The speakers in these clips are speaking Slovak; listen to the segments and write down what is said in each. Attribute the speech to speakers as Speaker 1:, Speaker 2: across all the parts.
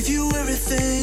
Speaker 1: Give you everything.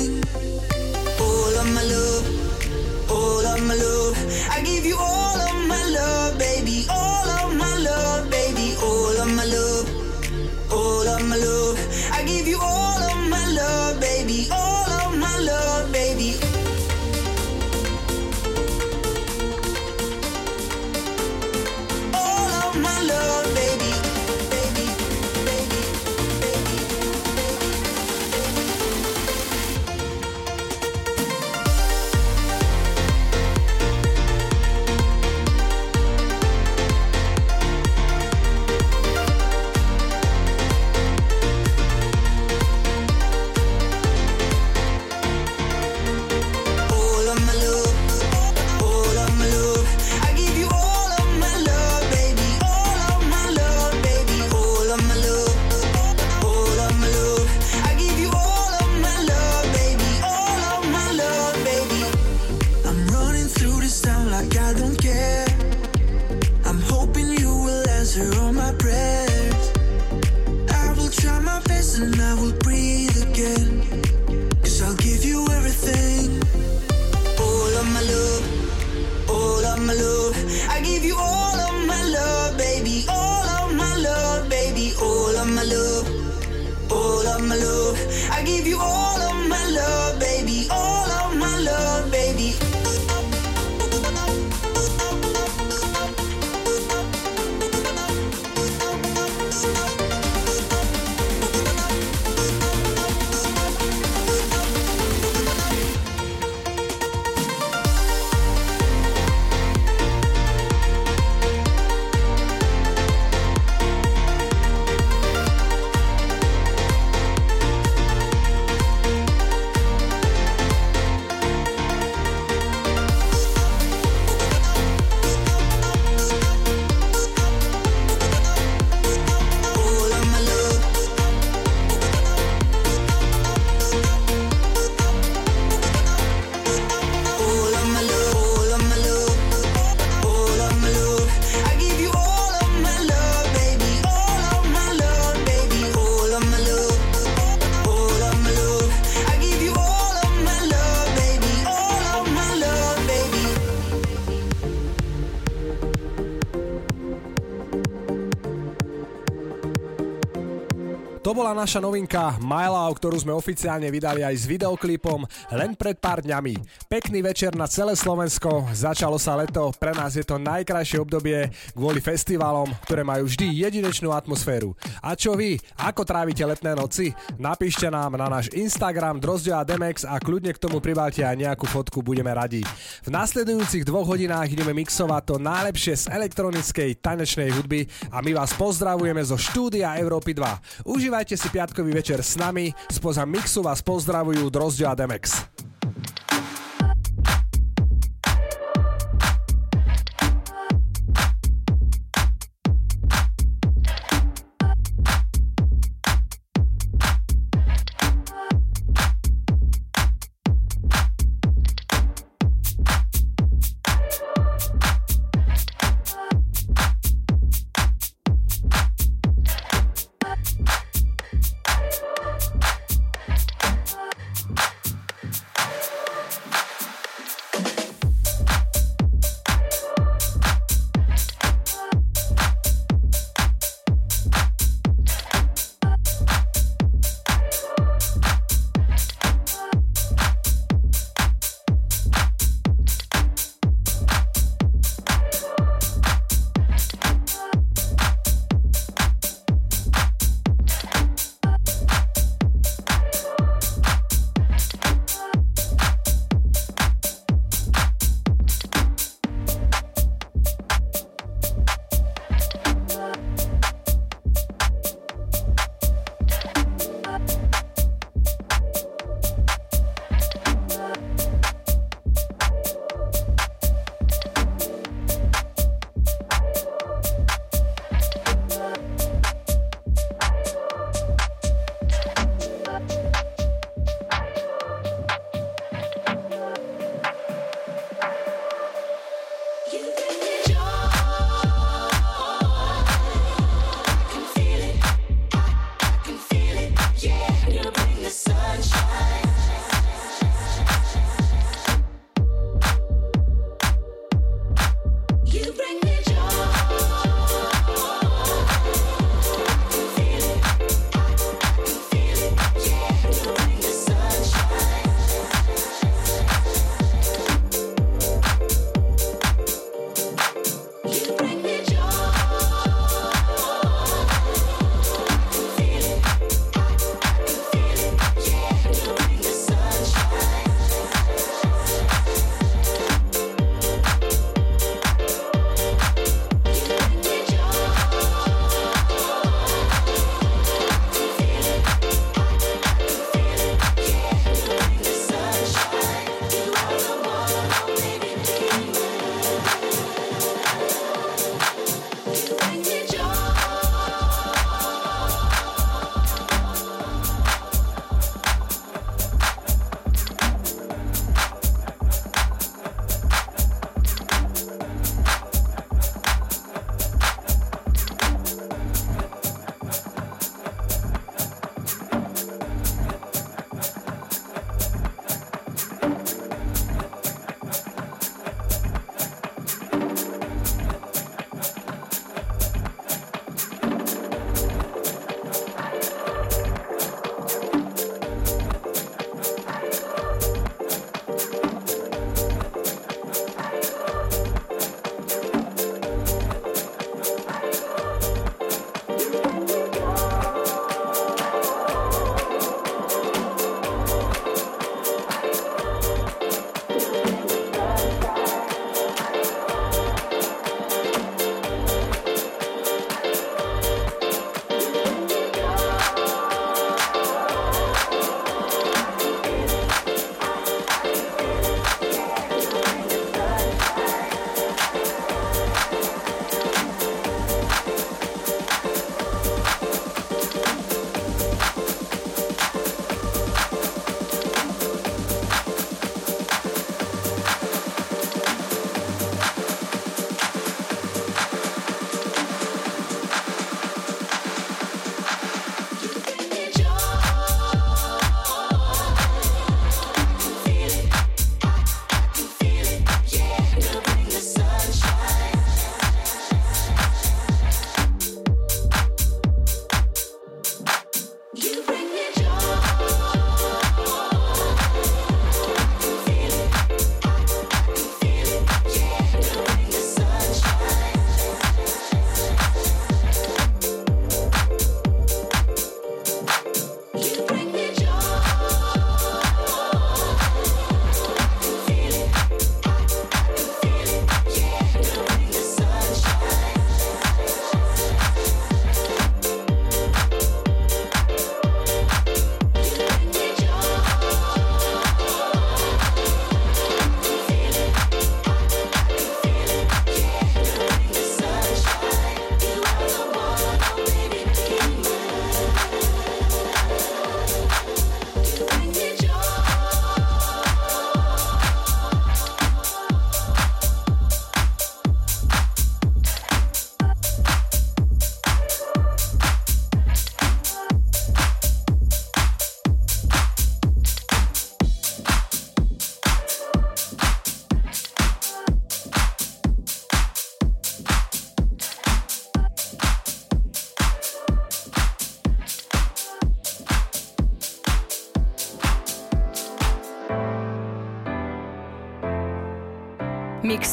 Speaker 2: To bola naša novinka My Love, ktorú sme oficiálne vydali aj s videoklipom len pred pár dňami. Pekný večer na celé Slovensko, začalo sa leto, pre nás je to najkrajšie obdobie kvôli festivalom, ktoré majú vždy jedinečnú atmosféru. A čo vy, ako trávite letné noci? Napíšte nám na náš Instagram Drozdio a Demex a kľudne k tomu pribalte aj nejakú fotku, budeme radi. V nasledujúcich dvoch hodinách ideme mixovať to najlepšie z elektronickej tanečnej hudby a my vás pozdravujeme zo štúdia Európy 2. Užívajte si piatkový večer s nami, spoza mixu vás pozdravujú Drozdio a Demex.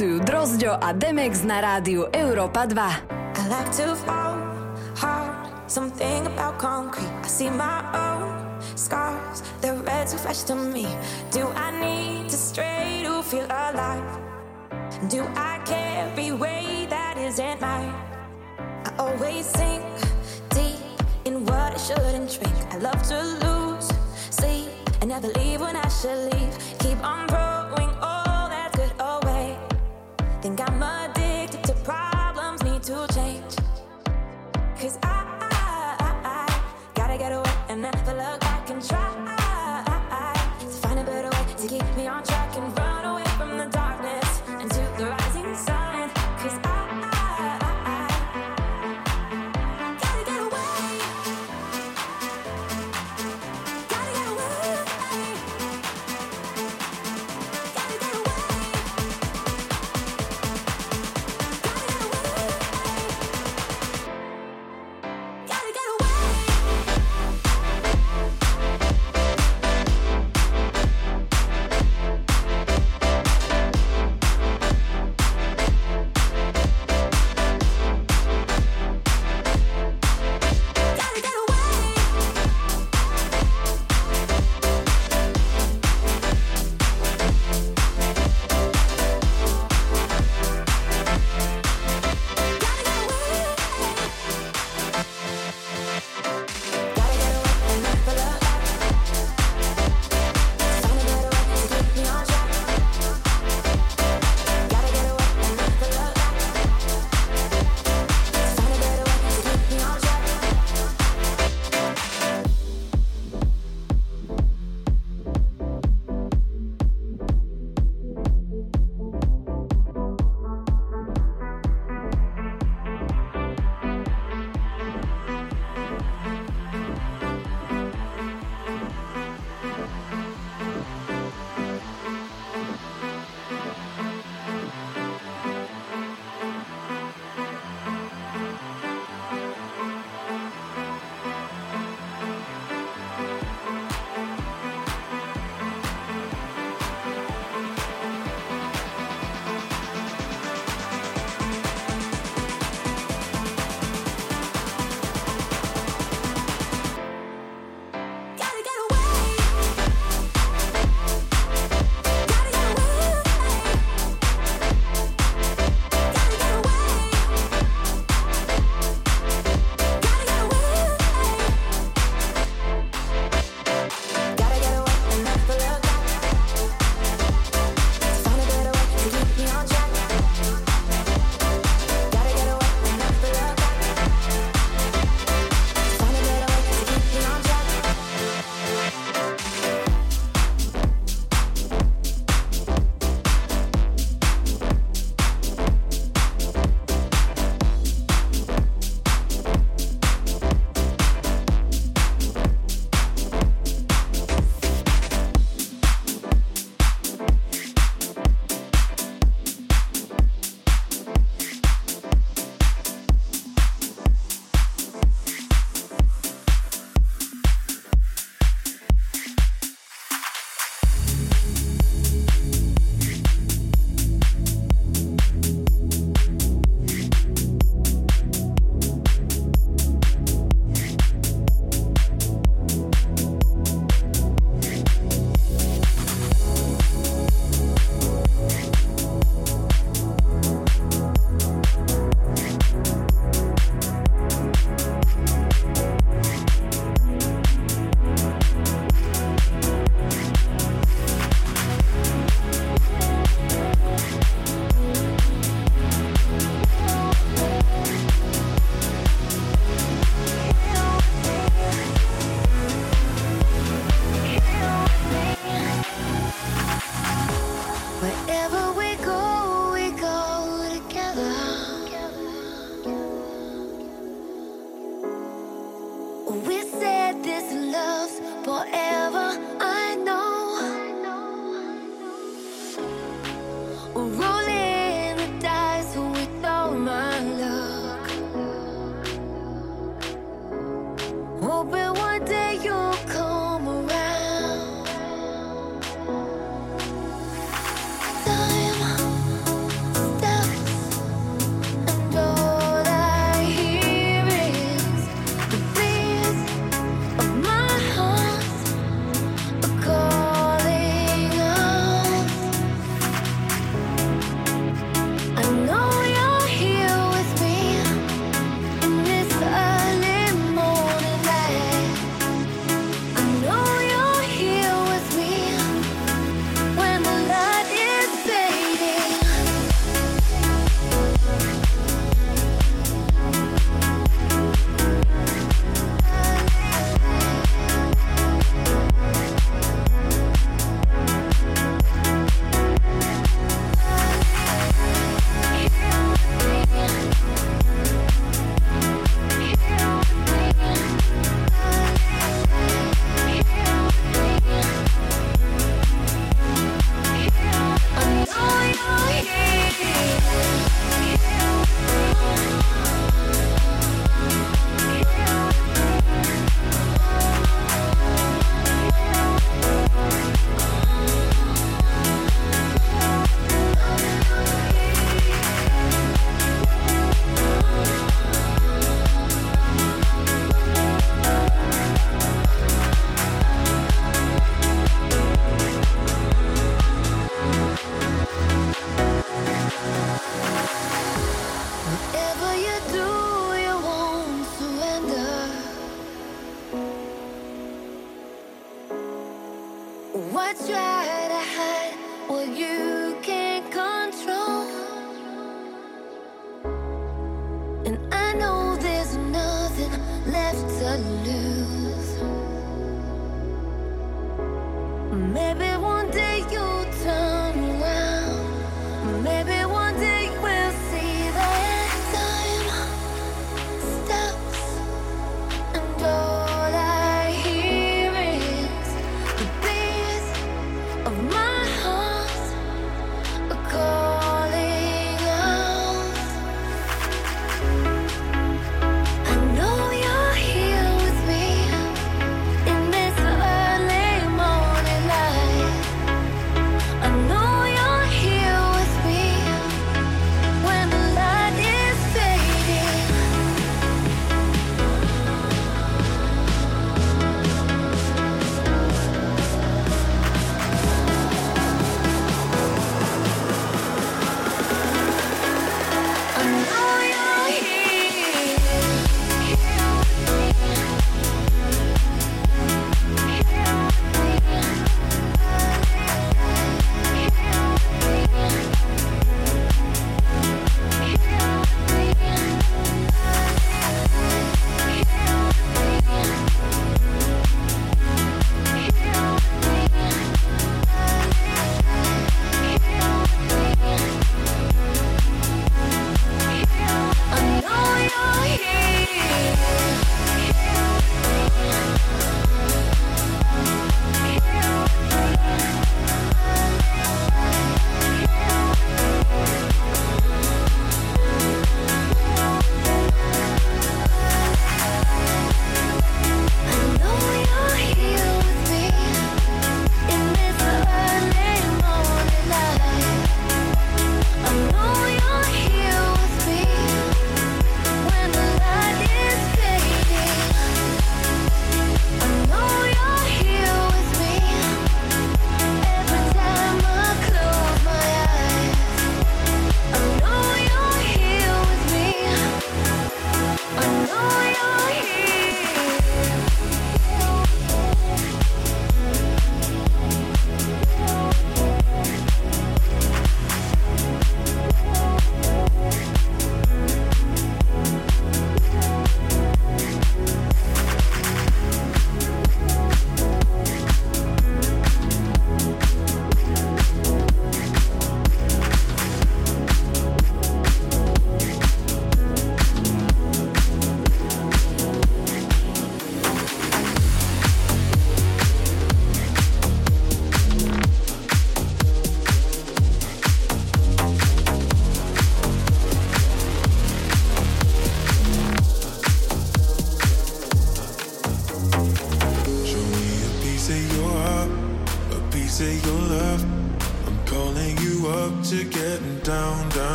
Speaker 3: mixujú Drozďo a Demex na rádiu Európa 2.
Speaker 4: I like to fall hard, something about concrete. I see my own scars, the red fresh to me. Do I need to stray to feel alive? Do I that isn't mine? I always sink deep in what I shouldn't drink. I love to lose sleep and never leave when I should leave. open one day you'll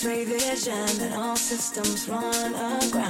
Speaker 3: X-ray vision and all systems run aground.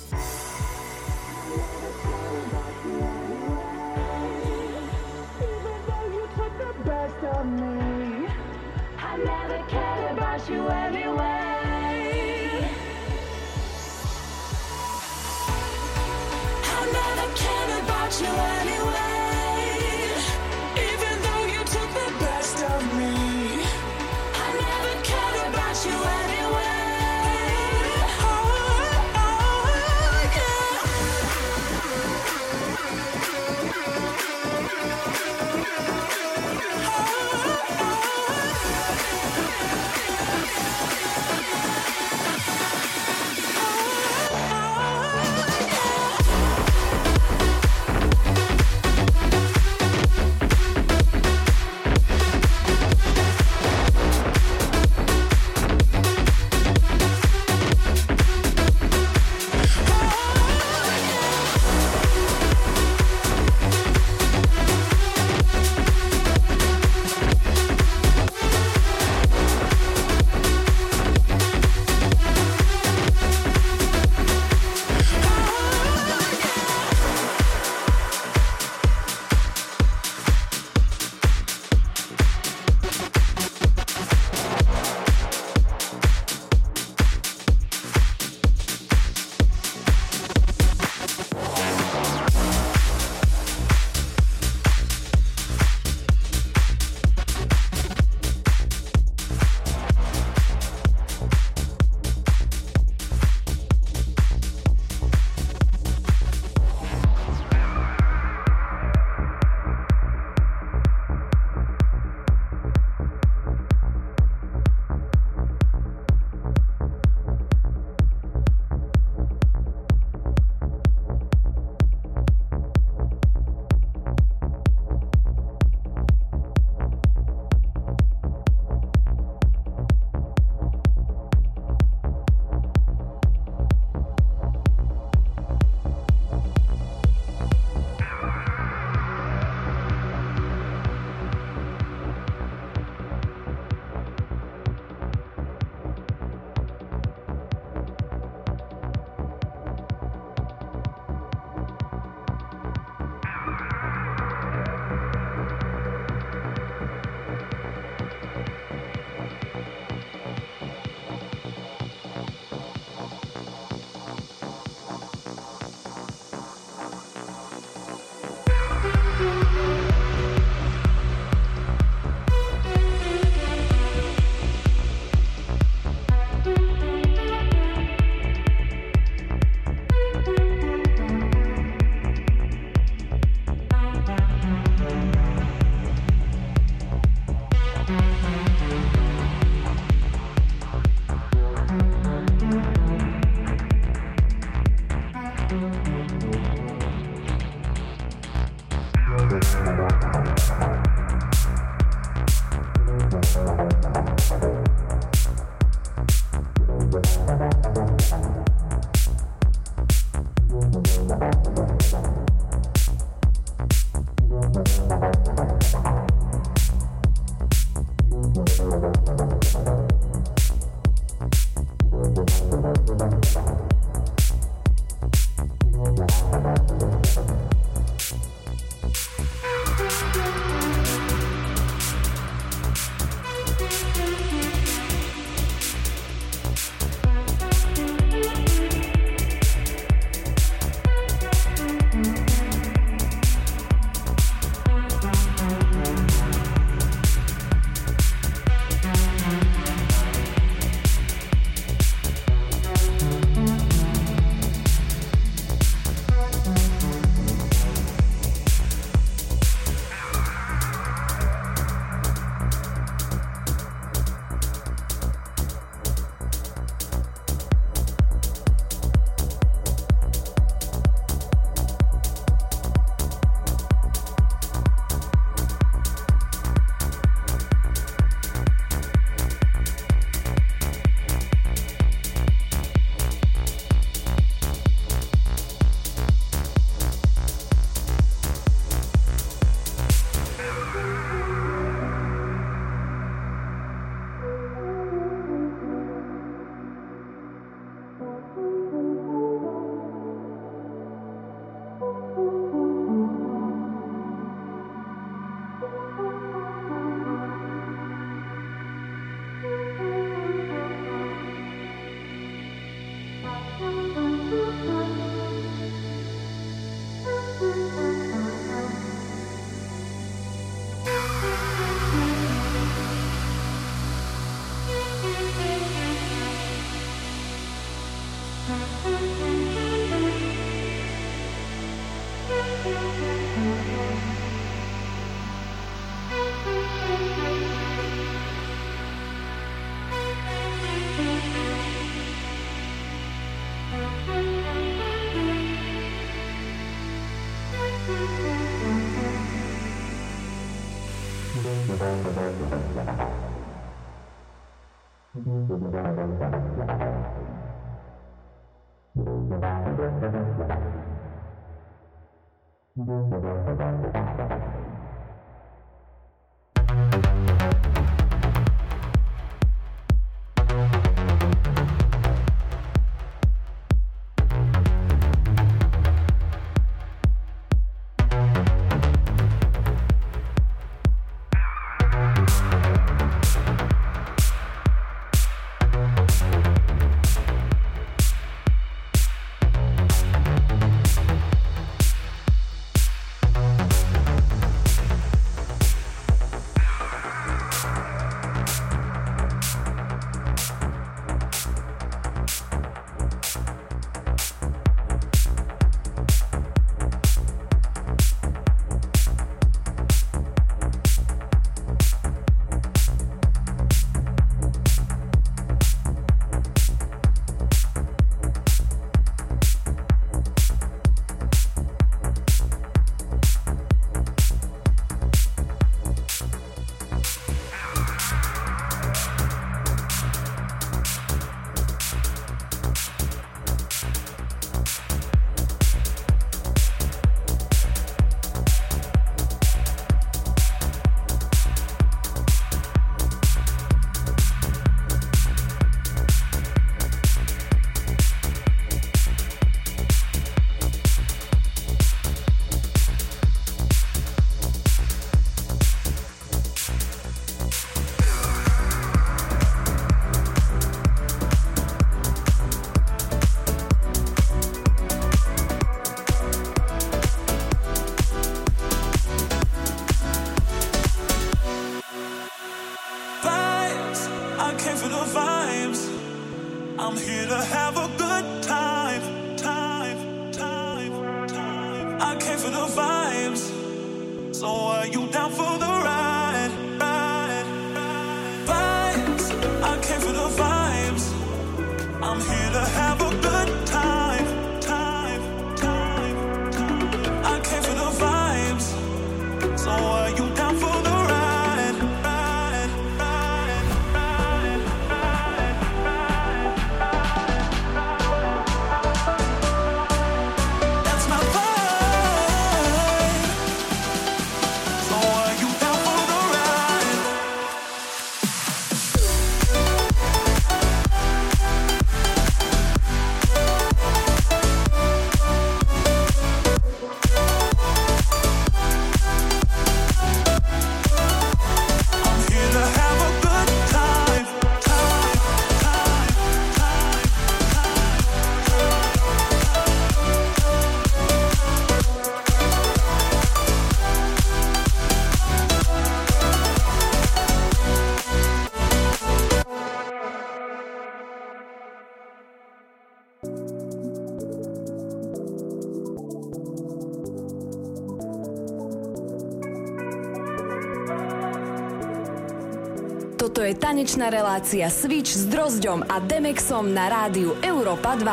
Speaker 5: je tanečná relácia Switch s Drozdom a Demexom na rádiu Európa 2.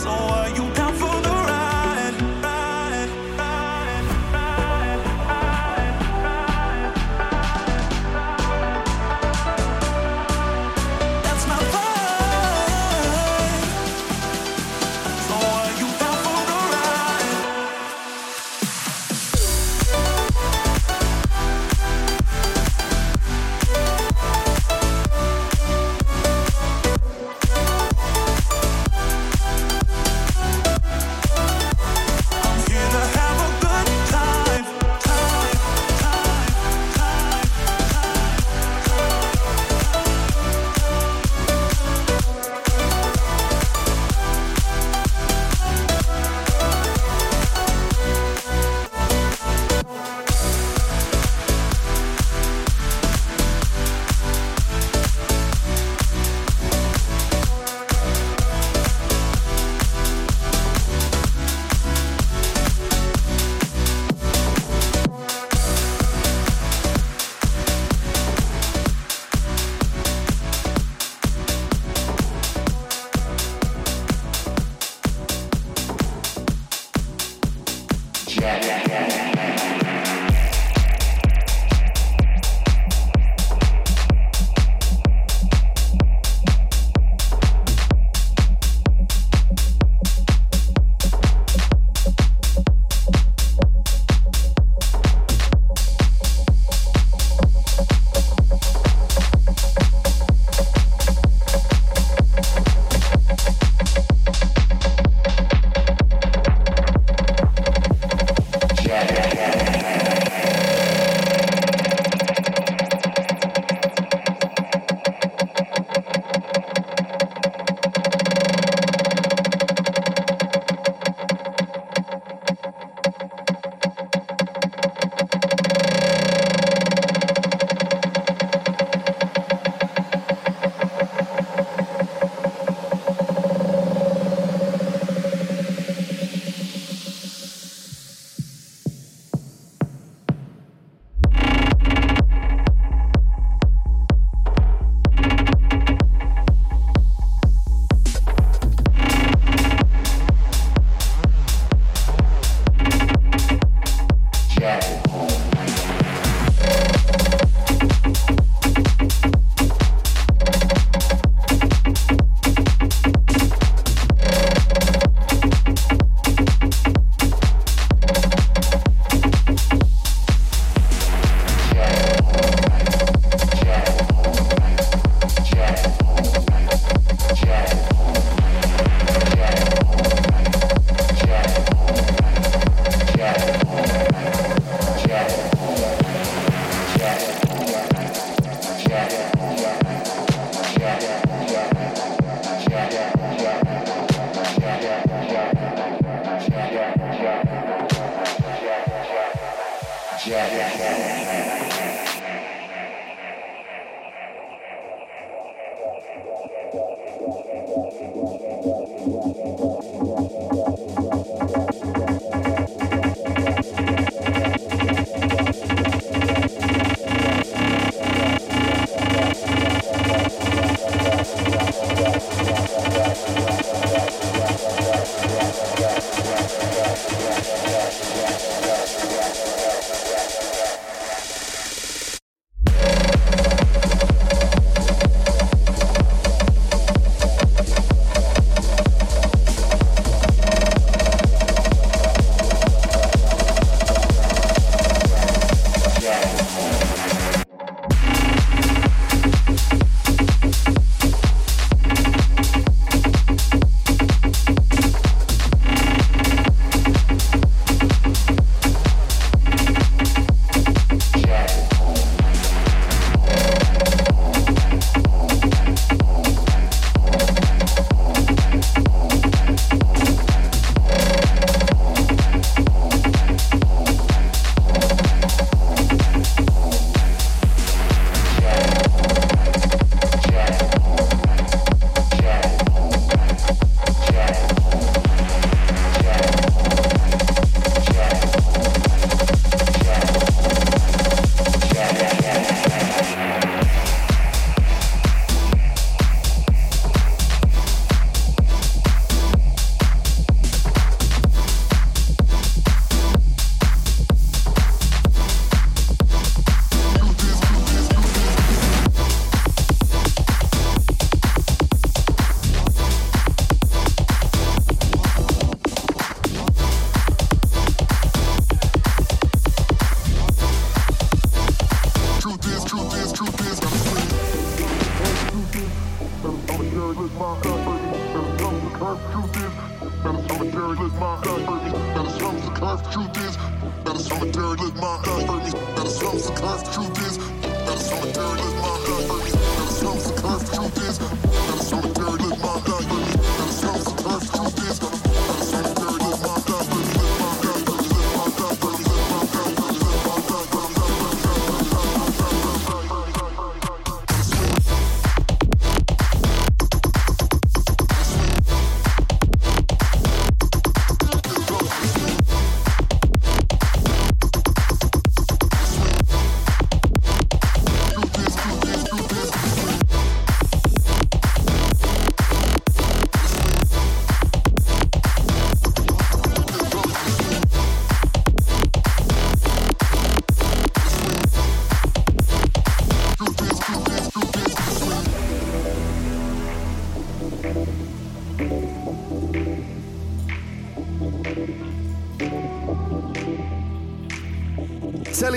Speaker 6: So are you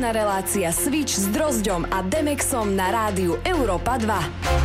Speaker 3: tanečná relácia Switch s Drozďom a Demexom na rádiu Európa 2.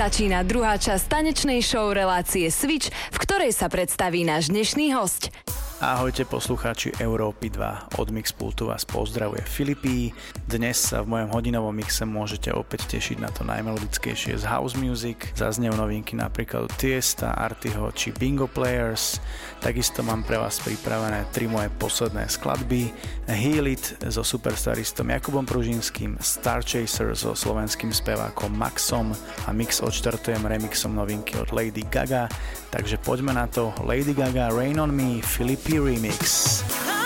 Speaker 3: Začína druhá časť tanečnej show relácie Switch, v ktorej sa predstaví náš dnešný host.
Speaker 7: Ahojte poslucháči Európy 2. Od Mixpultu vás pozdravuje Filipí. Dnes sa v mojom hodinovom mixe môžete opäť tešiť na to najmelodickejšie z house music. Zaznejú novinky napríklad Tiesta, Artyho či Bingo Players. Takisto mám pre vás pripravené tri moje posledné skladby. Heal It so superstaristom Jakubom Pružinským, Star Chaser so slovenským spevákom Maxom a mix odštartujem remixom novinky od Lady Gaga. Takže poďme na to. Lady Gaga Rain on Me, Filipí remix.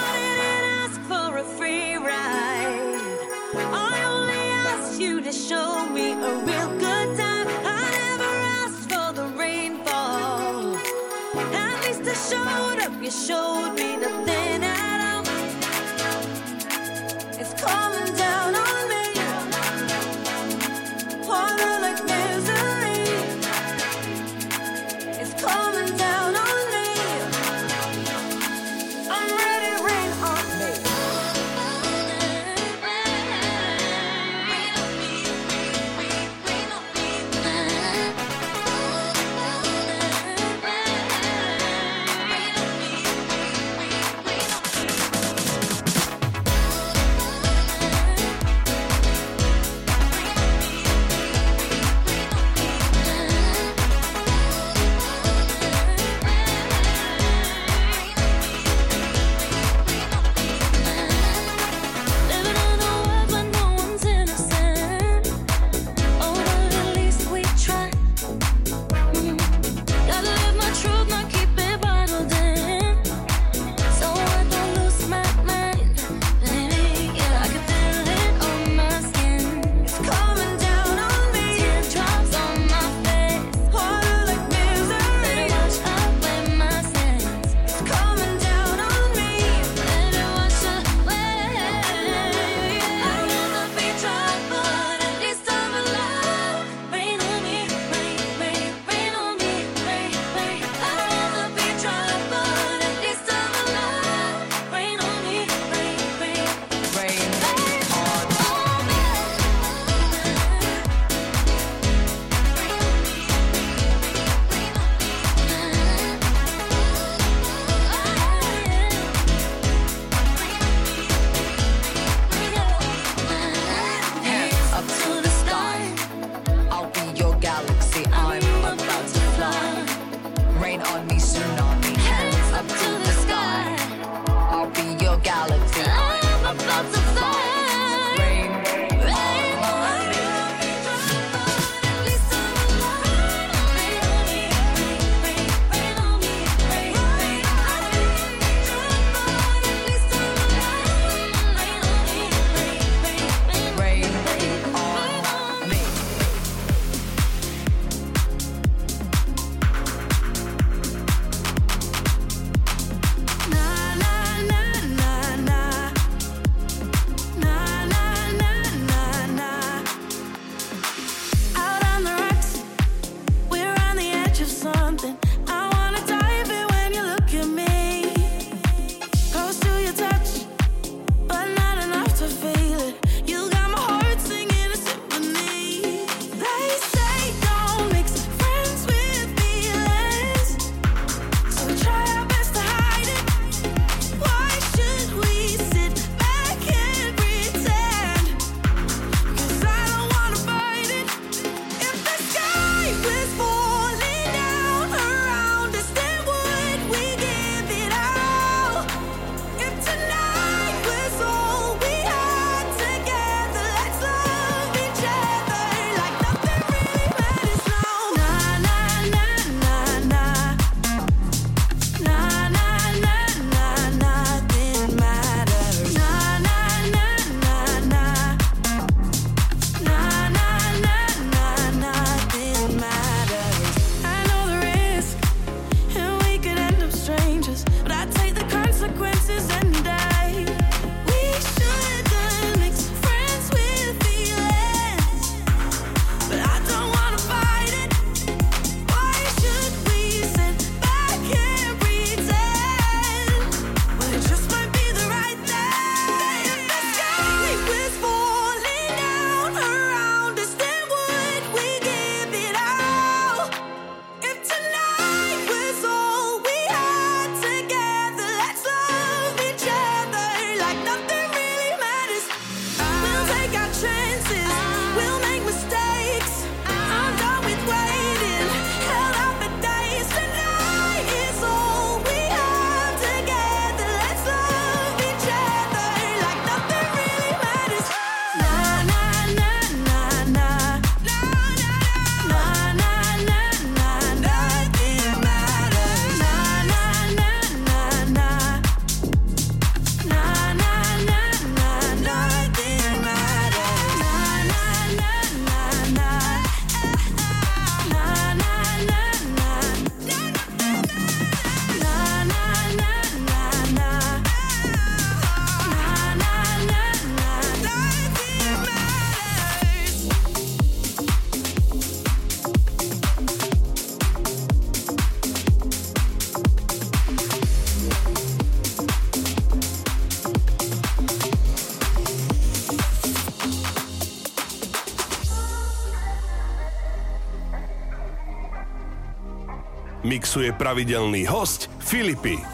Speaker 8: Pravidelný host Filipy.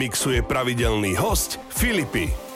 Speaker 9: mixuje pravidelný host Filipy.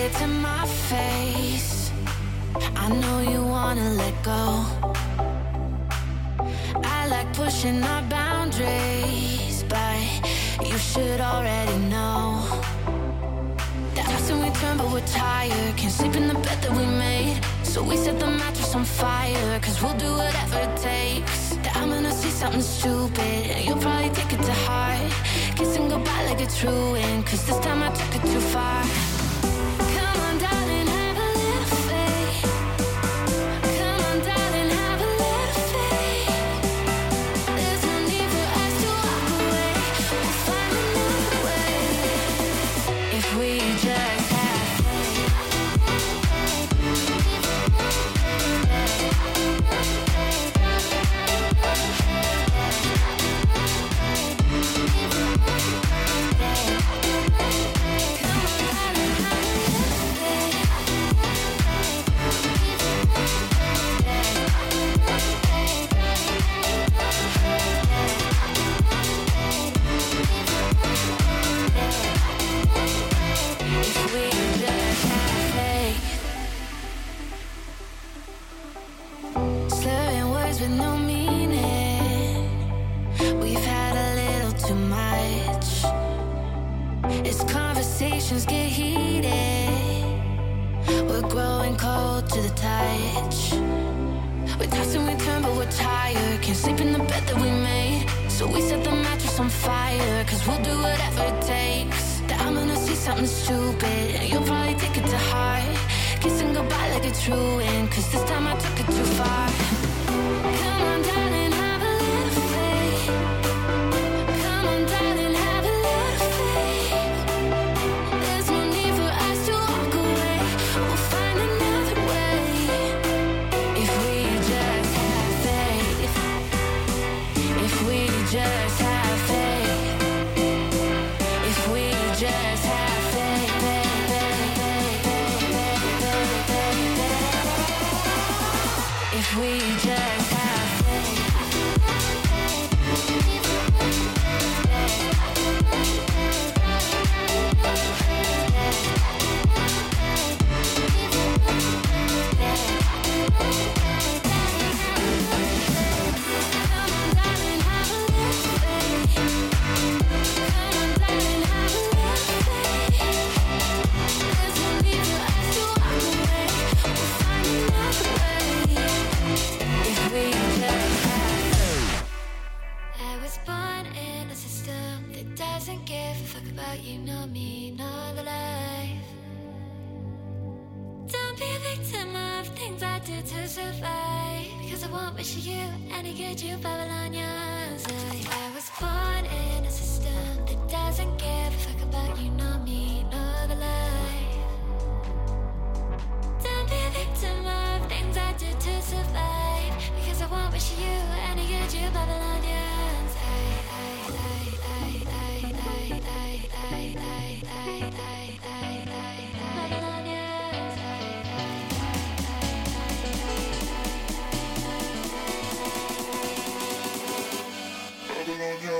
Speaker 3: it to my face. I know you wanna let go. I like pushing our boundaries, but you should already know. That often we turn, but we're tired. Can't sleep in the bed that we made. So we set the mattress on fire, cause we'll do whatever it takes. That I'm gonna say something stupid, and you'll probably take it to heart. Kissing goodbye like a truant, cause this time I took it too far.
Speaker 10: Babylon Hill.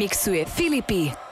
Speaker 3: Mixuje Filipy.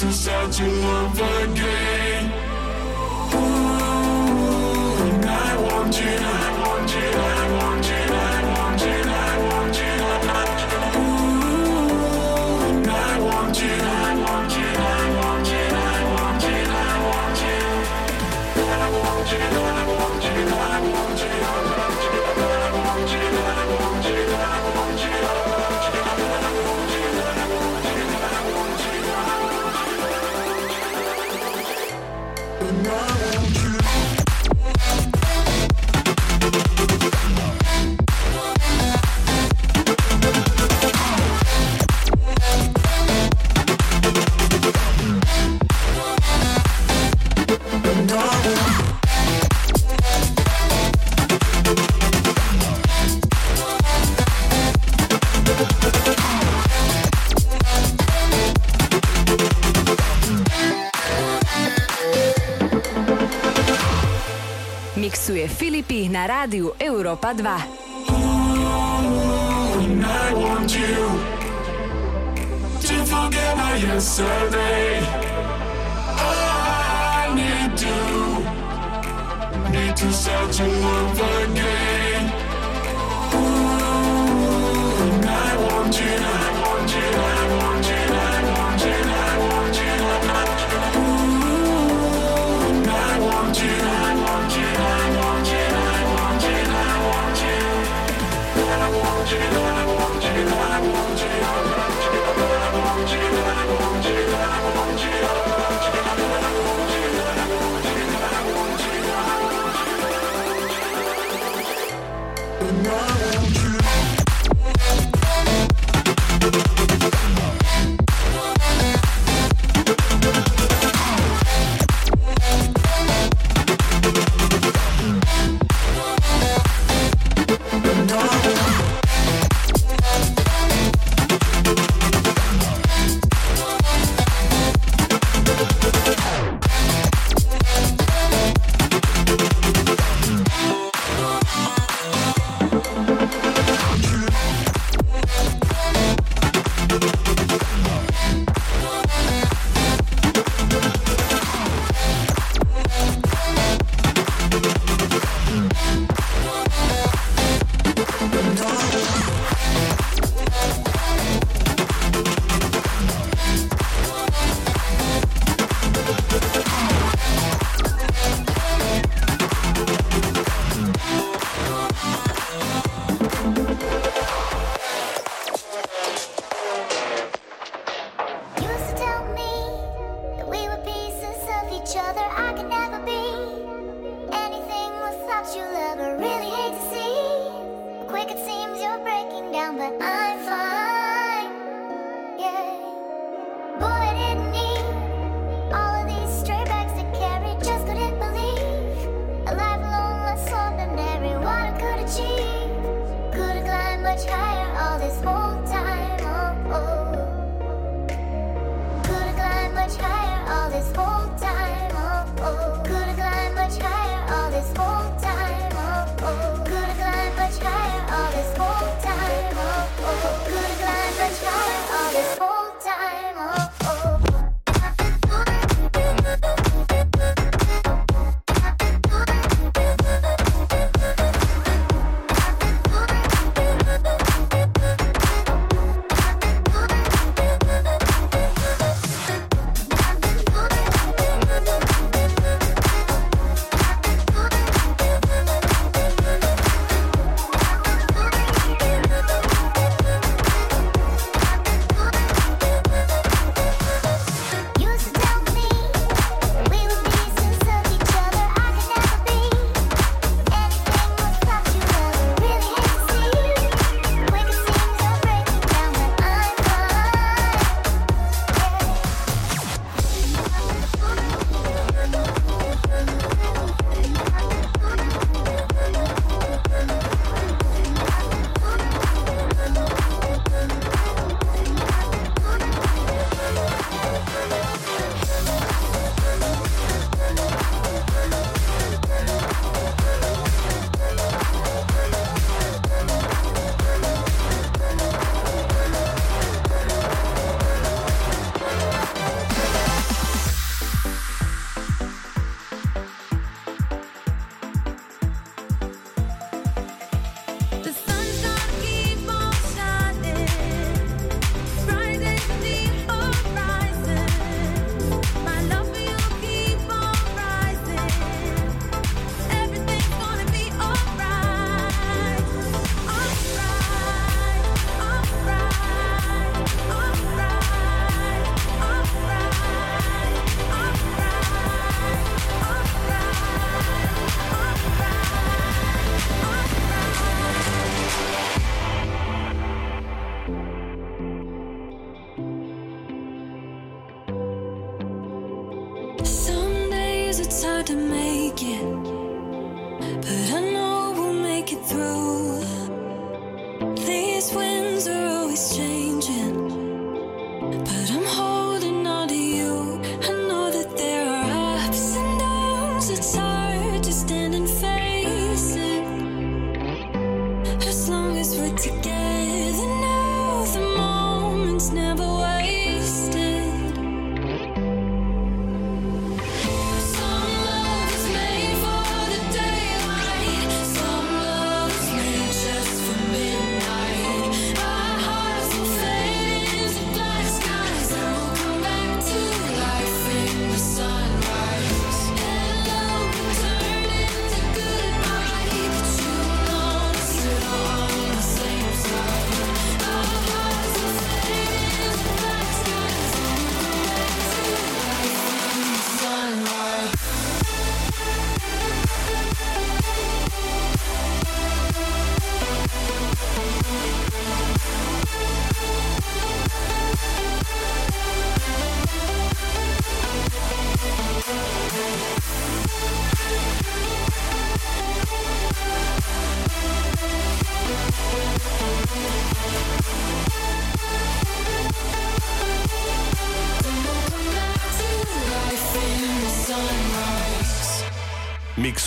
Speaker 10: to
Speaker 11: start love again. Ooh, and I want you.
Speaker 12: Radio Europa 2.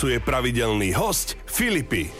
Speaker 3: Mixuje pravidelný host Filipy.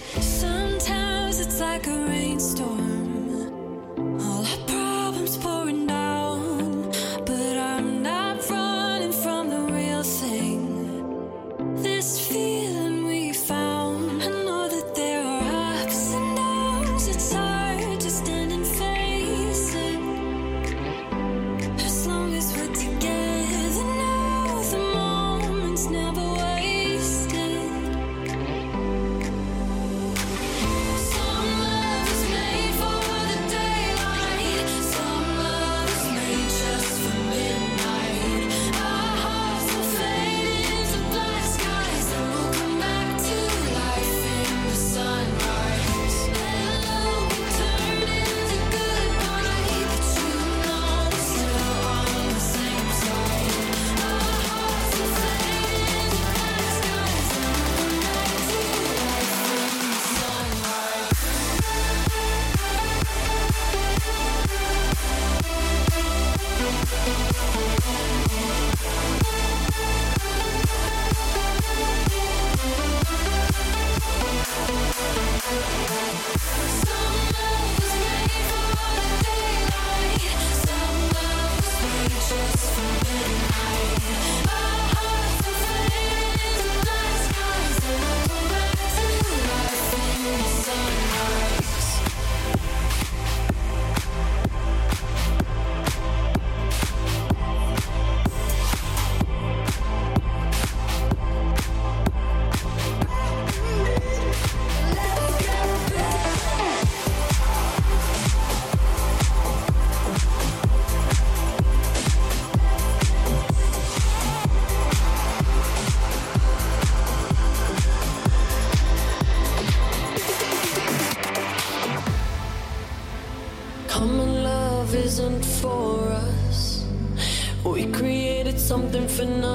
Speaker 13: even know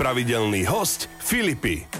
Speaker 3: pravidelný host Filipy.